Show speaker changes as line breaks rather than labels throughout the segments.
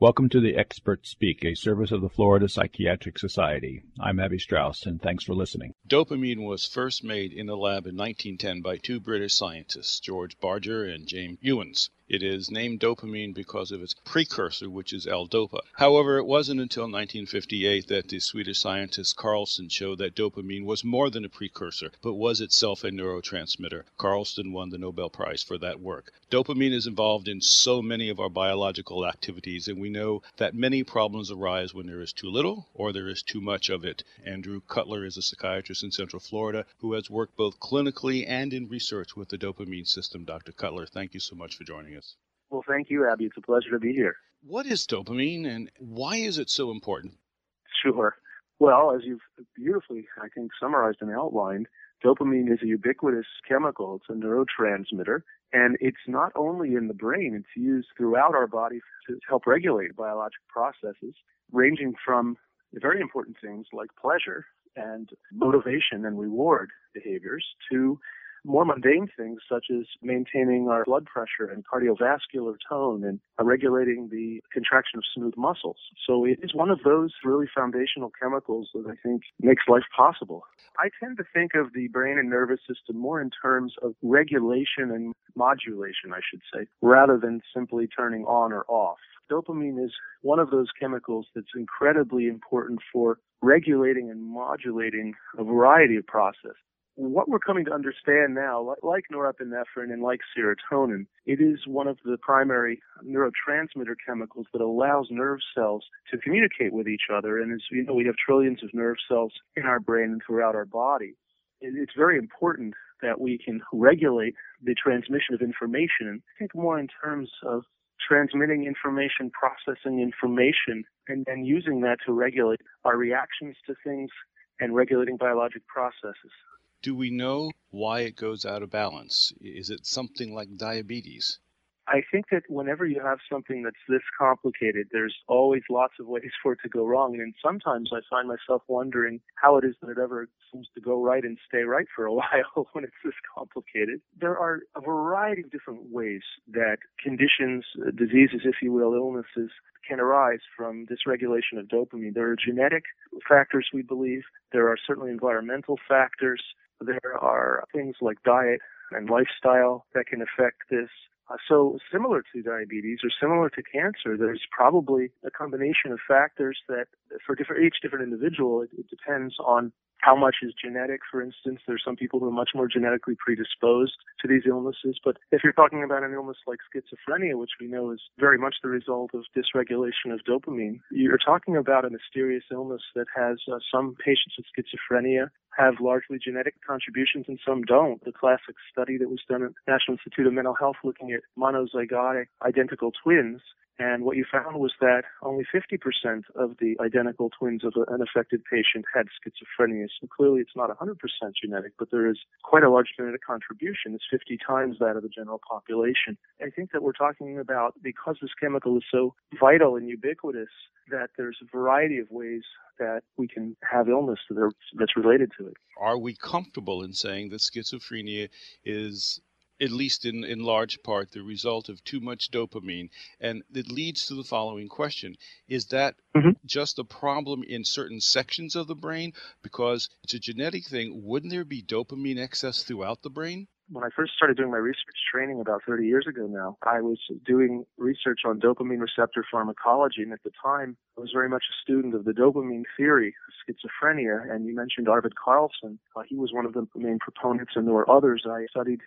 Welcome to the Experts Speak, a service of the Florida Psychiatric Society. I'm Abby Strauss, and thanks for listening.
Dopamine was first made in a lab in 1910 by two British scientists, George Barger and James Ewens. It is named dopamine because of its precursor, which is L-DOPA. However, it wasn't until 1958 that the Swedish scientist Carlsson showed that dopamine was more than a precursor, but was itself a neurotransmitter. Carlsson won the Nobel Prize for that work. Dopamine is involved in so many of our biological activities, and we know that many problems arise when there is too little or there is too much of it. Andrew Cutler is a psychiatrist in Central Florida who has worked both clinically and in research with the dopamine system. Dr. Cutler, thank you so much for joining us.
Well, thank you, Abby. It's a pleasure to be here.
What is dopamine and why is it so important?
Sure. Well, as you've beautifully, I think, summarized and outlined, dopamine is a ubiquitous chemical. It's a neurotransmitter. And it's not only in the brain, it's used throughout our body to help regulate biological processes, ranging from very important things like pleasure and motivation and reward behaviors to more mundane things such as maintaining our blood pressure and cardiovascular tone and regulating the contraction of smooth muscles. So it is one of those really foundational chemicals that I think makes life possible. I tend to think of the brain and nervous system more in terms of regulation and modulation, I should say, rather than simply turning on or off. Dopamine is one of those chemicals that's incredibly important for regulating and modulating a variety of processes what we're coming to understand now, like norepinephrine and like serotonin, it is one of the primary neurotransmitter chemicals that allows nerve cells to communicate with each other. And as you know, we have trillions of nerve cells in our brain and throughout our body. It's very important that we can regulate the transmission of information and think more in terms of transmitting information, processing information, and then using that to regulate our reactions to things and regulating biologic processes.
Do we know why it goes out of balance? Is it something like diabetes?
I think that whenever you have something that's this complicated, there's always lots of ways for it to go wrong. And sometimes I find myself wondering how it is that it ever seems to go right and stay right for a while when it's this complicated. There are a variety of different ways that conditions, uh, diseases, if you will, illnesses can arise from dysregulation of dopamine. There are genetic factors, we believe. There are certainly environmental factors. There are things like diet and lifestyle that can affect this. Uh, so similar to diabetes or similar to cancer, there's probably a combination of factors that for different, each different individual, it, it depends on how much is genetic, for instance. There's some people who are much more genetically predisposed to these illnesses. But if you're talking about an illness like schizophrenia, which we know is very much the result of dysregulation of dopamine, you're talking about a mysterious illness that has uh, some patients with schizophrenia have largely genetic contributions and some don't. The classic study that was done at National Institute of Mental Health looking at monozygotic identical twins and what you found was that only 50% of the identical twins of an affected patient had schizophrenia. So clearly it's not 100% genetic, but there is quite a large genetic contribution. It's 50 times that of the general population. I think that we're talking about because this chemical is so vital and ubiquitous that there's a variety of ways that we can have illness that's related to it.
Are we comfortable in saying that schizophrenia is at least in, in large part, the result of too much dopamine. And it leads to the following question Is that mm-hmm. just a problem in certain sections of the brain? Because it's a genetic thing. Wouldn't there be dopamine excess throughout the brain?
When I first started doing my research training about 30 years ago now, I was doing research on dopamine receptor pharmacology. And at the time, I was very much a student of the dopamine theory of schizophrenia. And you mentioned Arvid Carlsson. Uh, he was one of the main proponents, and there were others. I studied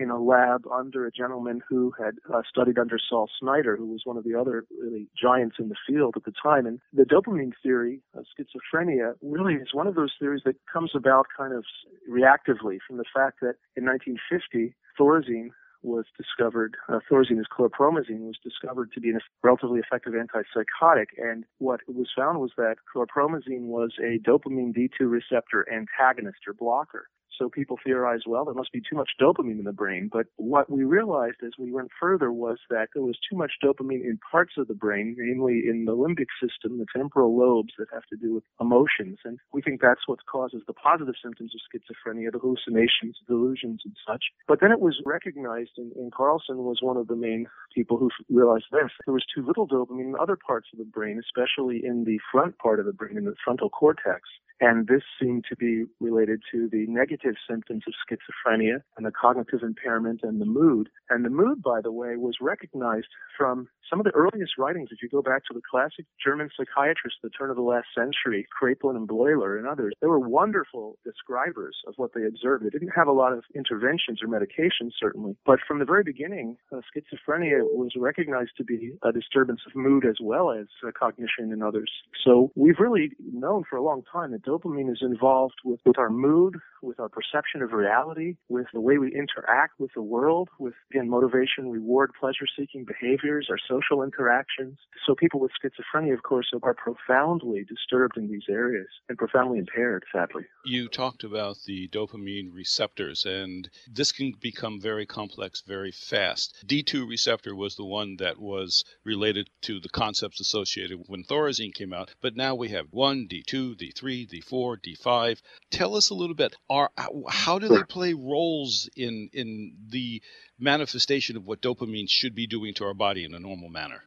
in a lab under a gentleman who had uh, studied under Sol Snyder, who was one of the other really giants in the field at the time. And the dopamine theory of schizophrenia really is one of those theories that comes about kind of reactively from the fact that in 1950, Thorazine was discovered, uh, Thorazine is chlorpromazine, was discovered to be a relatively effective antipsychotic. And what was found was that chlorpromazine was a dopamine D2 receptor antagonist or blocker. So people theorized, well, there must be too much dopamine in the brain. But what we realized as we went further was that there was too much dopamine in parts of the brain, namely in the limbic system, the temporal lobes that have to do with emotions. And we think that's what causes the positive symptoms of schizophrenia, the hallucinations, delusions, and such. But then it was recognized, and, and Carlsson was one of the main people who realized this. There was too little dopamine in other parts of the brain, especially in the front part of the brain, in the frontal cortex. And this seemed to be related to the negative symptoms of schizophrenia and the cognitive impairment and the mood. And the mood, by the way, was recognized from some of the earliest writings. If you go back to the classic German psychiatrists, at the turn of the last century, Kraepelin and Bleuler and others, they were wonderful describers of what they observed. They didn't have a lot of interventions or medications, certainly. But from the very beginning, uh, schizophrenia was recognized to be a disturbance of mood as well as uh, cognition in others. So we've really known for a long time that dopamine is involved with, with our mood, with our perception of reality, with the way we interact with the world, with, again, motivation, reward, pleasure seeking behaviors, our social interactions. So people with schizophrenia, of course, are profoundly disturbed in these areas and profoundly impaired, sadly.
You talked about the dopamine receptors, and this can become very complex very fast. D2 receptor was the one that was related to the concepts associated when Thorazine came out, but now we have 1, D2, D3, D4, D5. Tell us a little bit are how do they play roles in in the manifestation of what dopamine should be doing to our body in a normal manner?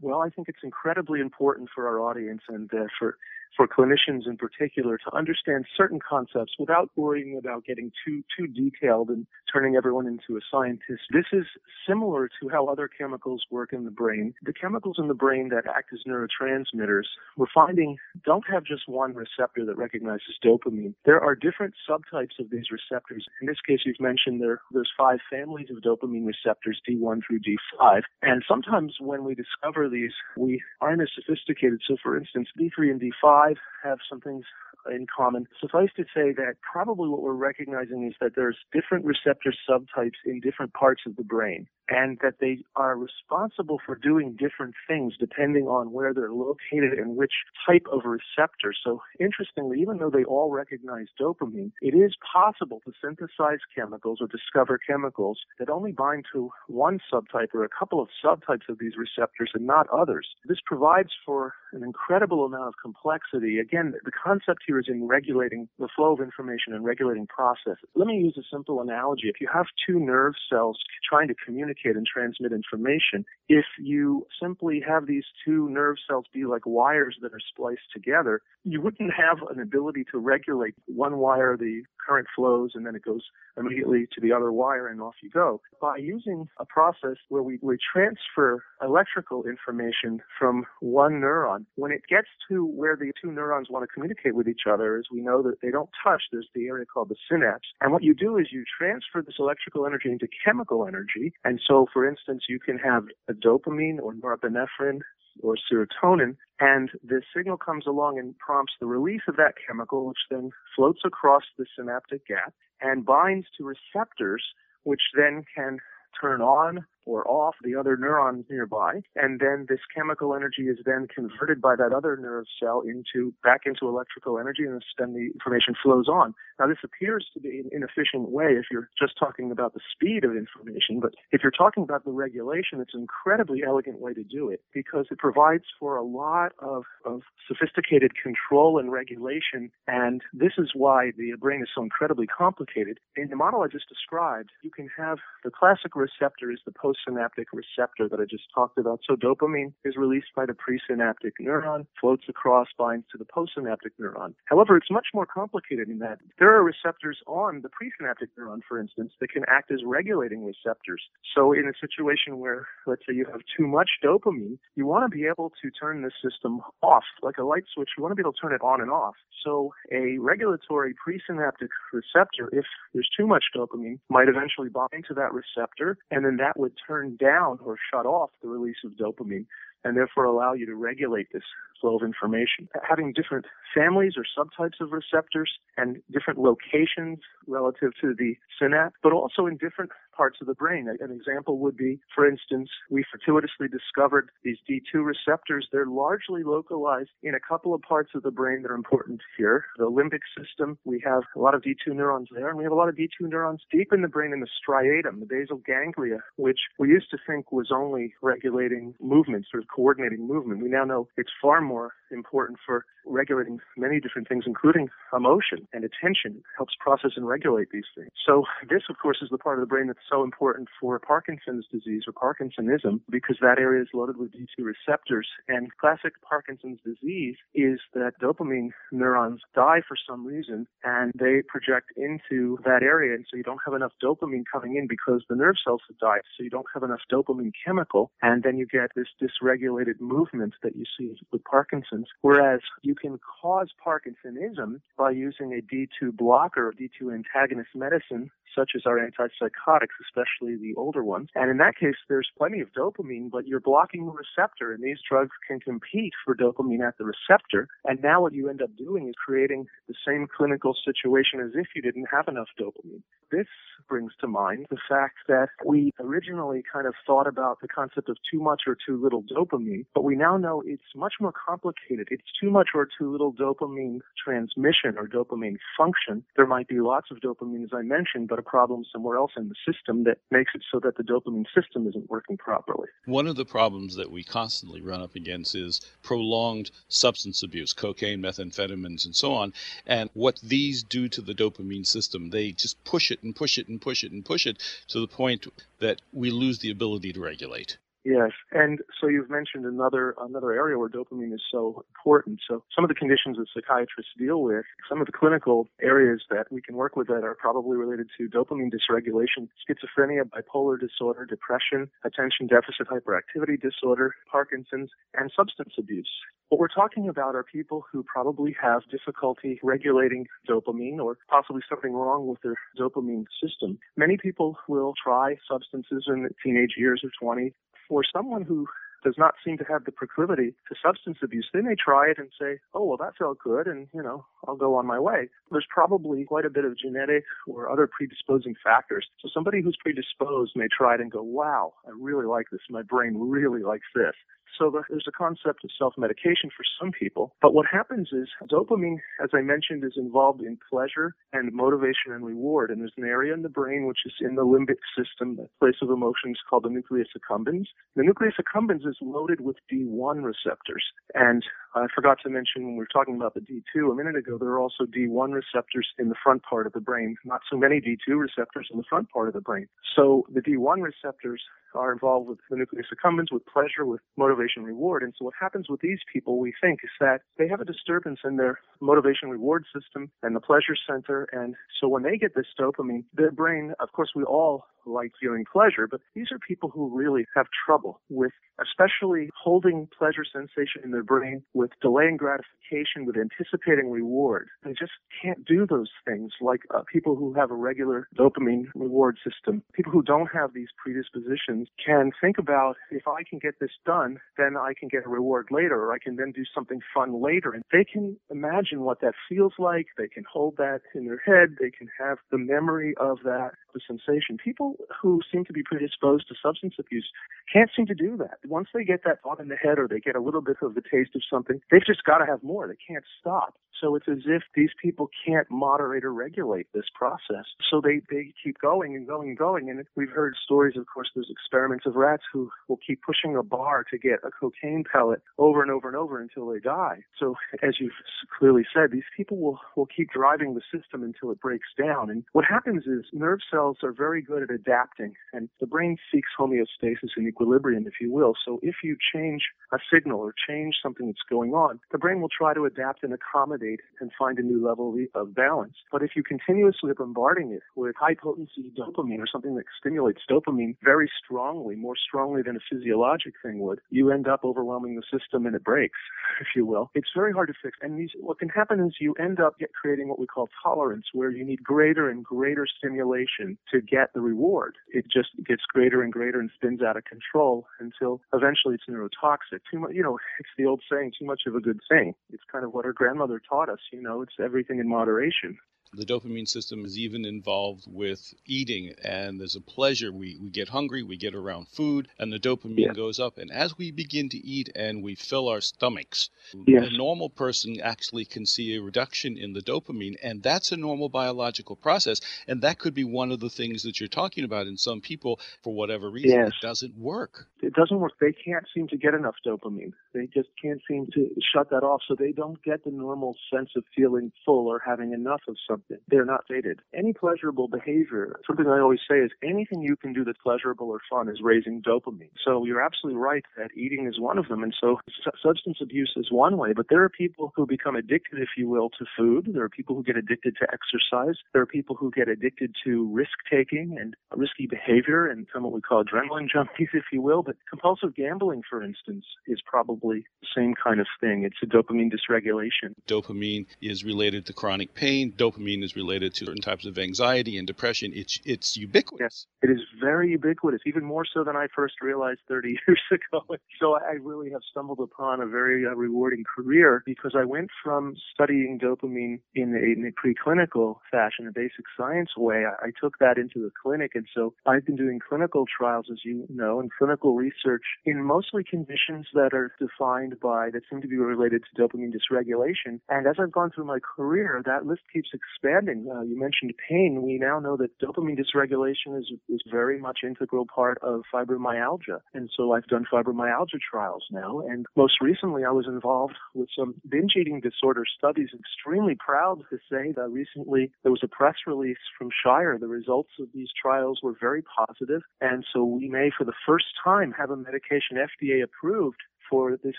Well, I think it's incredibly important for our audience and uh, for for clinicians in particular to understand certain concepts without worrying about getting too too detailed and turning everyone into a scientist. This is similar to how other chemicals work in the brain. The chemicals in the brain that act as neurotransmitters, we're finding don't have just one receptor that recognizes dopamine. There are different subtypes of these receptors. In this case, you've mentioned there there's five families of dopamine receptors, D1 through D5. And sometimes when we discover these, we aren't as sophisticated. So for instance, D3 and D5 five have some things in common. Suffice to say that probably what we're recognizing is that there's different receptor subtypes in different parts of the brain and that they are responsible for doing different things depending on where they're located and which type of receptor. So interestingly, even though they all recognize dopamine, it is possible to synthesize chemicals or discover chemicals that only bind to one subtype or a couple of subtypes of these receptors and not others. This provides for an incredible amount of complexity. Again, the concept here in regulating the flow of information and regulating processes. Let me use a simple analogy. If you have two nerve cells trying to communicate and transmit information, if you simply have these two nerve cells be like wires that are spliced together, you wouldn't have an ability to regulate one wire, the current flows, and then it goes immediately to the other wire and off you go. By using a process where we, we transfer electrical information from one neuron, when it gets to where the two neurons want to communicate with each other, as we know that they don't touch, there's the area called the synapse. And what you do is you transfer this electrical energy into chemical energy. And so, for instance, you can have a dopamine or norepinephrine or serotonin, and the signal comes along and prompts the release of that chemical, which then floats across the synaptic gap and binds to receptors, which then can turn on or off the other neurons nearby. And then this chemical energy is then converted by that other nerve cell into back into electrical energy and then the information flows on. Now this appears to be an inefficient way if you're just talking about the speed of information, but if you're talking about the regulation, it's an incredibly elegant way to do it because it provides for a lot of, of sophisticated control and regulation. And this is why the brain is so incredibly complicated. In the model I just described, you can have the classic receptor is the post postsynaptic receptor that I just talked about. So dopamine is released by the presynaptic neuron, floats across, binds to the postsynaptic neuron. However, it's much more complicated in that there are receptors on the presynaptic neuron, for instance, that can act as regulating receptors. So in a situation where, let's say you have too much dopamine, you want to be able to turn this system off, like a light switch. You want to be able to turn it on and off. So a regulatory presynaptic receptor, if there's too much dopamine, might eventually bind to that receptor, and then that would turn down or shut off the release of dopamine and therefore allow you to regulate this flow of information. Having different families or subtypes of receptors and different locations relative to the synapse, but also in different parts of the brain. An example would be, for instance, we fortuitously discovered these D2 receptors. They're largely localized in a couple of parts of the brain that are important here. The limbic system, we have a lot of D2 neurons there, and we have a lot of D2 neurons deep in the brain in the striatum, the basal ganglia, which we used to think was only regulating movements or coordinating movement. We now know it's far more important for regulating many different things, including emotion and attention. Helps process and regulate these things. So this, of course, is the part of the brain that's so important for Parkinson's disease or Parkinsonism because that area is loaded with D2 receptors. And classic Parkinson's disease is that dopamine neurons die for some reason and they project into that area. And so you don't have enough dopamine coming in because the nerve cells have died. So you don't have enough dopamine chemical. And then you get this dysregulated movement that you see with Parkinson's. Parkinson's, whereas you can cause Parkinsonism by using a D2 blocker or D2 antagonist medicine, such as our antipsychotics, especially the older ones. And in that case, there's plenty of dopamine, but you're blocking the receptor, and these drugs can compete for dopamine at the receptor. And now what you end up doing is creating the same clinical situation as if you didn't have enough dopamine. This brings to mind the fact that we originally kind of thought about the concept of too much or too little dopamine, but we now know it's much more complicated. It's too much or too little dopamine transmission or dopamine function. There might be lots of dopamine, as I mentioned, but problem somewhere else in the system that makes it so that the dopamine system isn't working properly.
One of the problems that we constantly run up against is prolonged substance abuse, cocaine, methamphetamines, and so on. And what these do to the dopamine system, they just push it and push it and push it and push it to the point that we lose the ability to regulate.
Yes, and so you've mentioned another another area where dopamine is so important. So some of the conditions that psychiatrists deal with, some of the clinical areas that we can work with that are probably related to dopamine dysregulation, schizophrenia, bipolar disorder, depression, attention deficit hyperactivity disorder, Parkinson's, and substance abuse. What we're talking about are people who probably have difficulty regulating dopamine or possibly something wrong with their dopamine system. Many people will try substances in the teenage years or 20 for someone who does not seem to have the proclivity to substance abuse, they may try it and say, oh, well, that felt good, and, you know, I'll go on my way. There's probably quite a bit of genetic or other predisposing factors. So somebody who's predisposed may try it and go, wow, I really like this. My brain really likes this. So there's a concept of self-medication for some people. But what happens is dopamine, as I mentioned, is involved in pleasure and motivation and reward. And there's an area in the brain which is in the limbic system, the place of emotions called the nucleus accumbens. The nucleus accumbens is loaded with D1 receptors. And I forgot to mention when we were talking about the D2 a minute ago, there are also D1 receptors in the front part of the brain. Not so many D2 receptors in the front part of the brain. So the D1 receptors are involved with the nucleus accumbens, with pleasure, with motivation reward. And so what happens with these people, we think, is that they have a disturbance in their motivation reward system and the pleasure center. And so when they get this dopamine, their brain, of course, we all like feeling pleasure, but these are people who really have trouble with especially holding pleasure sensation in their brain with delaying gratification, with anticipating reward. They just can't do those things like uh, people who have a regular dopamine reward system. People who don't have these predispositions can think about if I can get this done, then I can get a reward later, or I can then do something fun later. And they can imagine what that feels like. They can hold that in their head. They can have the memory of that the sensation. People who seem to be predisposed to substance abuse can't seem to do that. Once they get that thought in the head or they get a little bit of the taste of something, they've just got to have more. They can't stop. So it's as if these people can't moderate or regulate this process. So they, they keep going and going and going. And we've heard stories, of course, there's experiments of rats who will keep pushing a bar to get a cocaine pellet over and over and over until they die. So as you've clearly said, these people will, will keep driving the system until it breaks down. And what happens is nerve cells are very good at adapting and the brain seeks homeostasis and equilibrium, if you will. So if you change a signal or change something that's going on, the brain will try to adapt and accommodate and find a new level of balance. But if you continuously are bombarding it with high potency dopamine or something that stimulates dopamine very strongly, more strongly than a physiologic thing would, you end up overwhelming the system and it breaks, if you will. It's very hard to fix. And these, what can happen is you end up creating what we call tolerance, where you need greater and greater stimulation to get the reward. It just gets greater and greater and spins out of control until eventually it's neurotoxic. Too much, you know, it's the old saying, too much of a good thing. It's kind of what our grandmother taught us, you know, it's everything in moderation.
The dopamine system is even involved with eating, and there's a pleasure. We, we get hungry, we get around food, and the dopamine yeah. goes up. And as we begin to eat and we fill our stomachs, a normal person actually can see a reduction in the dopamine, and that's a normal biological process. And that could be one of the things that you're talking about in some people, for whatever reason, yes. it doesn't work.
It doesn't work. They can't seem to get enough dopamine. They just can't seem to shut that off, so they don't get the normal sense of feeling full or having enough of something something. They're not sated. Any pleasurable behavior, something I always say is anything you can do that's pleasurable or fun is raising dopamine. So you're absolutely right that eating is one of them. And so substance abuse is one way, but there are people who become addicted, if you will, to food. There are people who get addicted to exercise. There are people who get addicted to risk taking and risky behavior and some what we call adrenaline junkies, if you will. But compulsive gambling, for instance, is probably the same kind of thing. It's a dopamine dysregulation.
Dopamine is related to chronic pain. Dopamine dopamine is related to certain types of anxiety and depression. It's it's ubiquitous.
Yes, it is very ubiquitous, even more so than I first realized 30 years ago. So I really have stumbled upon a very uh, rewarding career because I went from studying dopamine in a, in preclinical fashion, a basic science way. I, I took that into the clinic, and so I've been doing clinical trials, as you know, and clinical research in mostly conditions that are defined by that seem to be related to dopamine dysregulation. And as I've gone through my career, that list keeps expanding. Uh, you mentioned pain. We now know that dopamine dysregulation is, is very much integral part of fibromyalgia. And so I've done fibromyalgia trials now. And most recently I was involved with some binge eating disorder studies. Extremely proud to say that recently there was a press release from Shire. The results of these trials were very positive. And so we may for the first time have a medication FDA approved for this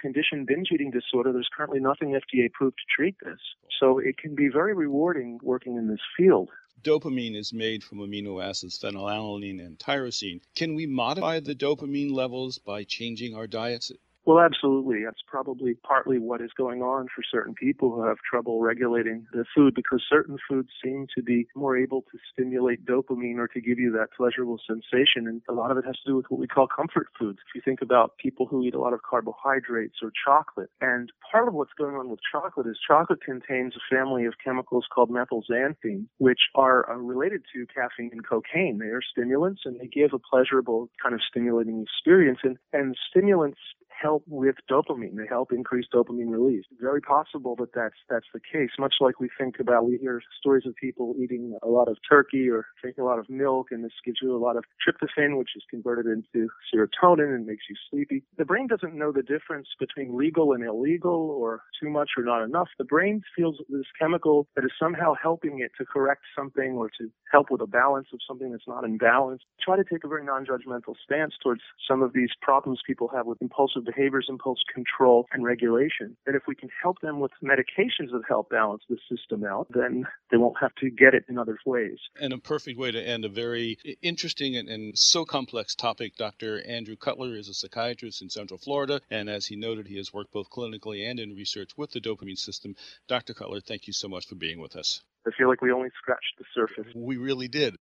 condition, binge eating disorder, there's currently nothing FDA approved to treat this. So it can be very rewarding working in this field.
Dopamine is made from amino acids phenylalanine and tyrosine. Can we modify the dopamine levels by changing our diets?
Well, absolutely. That's probably partly what is going on for certain people who have trouble regulating the food because certain foods seem to be more able to stimulate dopamine or to give you that pleasurable sensation. And a lot of it has to do with what we call comfort foods. If you think about people who eat a lot of carbohydrates or chocolate, and part of what's going on with chocolate is chocolate contains a family of chemicals called methylxanthine, which are uh, related to caffeine and cocaine. They are stimulants and they give a pleasurable kind of stimulating experience. And, and stimulants help with dopamine. They help increase dopamine release. Very possible that that's that's the case. Much like we think about, we hear stories of people eating a lot of turkey or drinking a lot of milk, and this gives you a lot of tryptophan, which is converted into serotonin and makes you sleepy. The brain doesn't know the difference between legal and illegal, or too much or not enough. The brain feels this chemical that is somehow helping it to correct something or to help with a balance of something that's not in balance. Try to take a very non-judgmental stance towards some of these problems people have with impulsive behaviors, impulse control, and regulation. And if we can help them with medications that help balance the system out, then they won't have to get it in other ways.
And a perfect way to end a very interesting and, and so complex topic. Dr. Andrew Cutler is a psychiatrist in Central Florida, and as he noted, he has worked both clinically and in research with the dopamine system. Dr. Cutler, thank you so much for being with us.
I feel like we only scratched the surface.
We really did.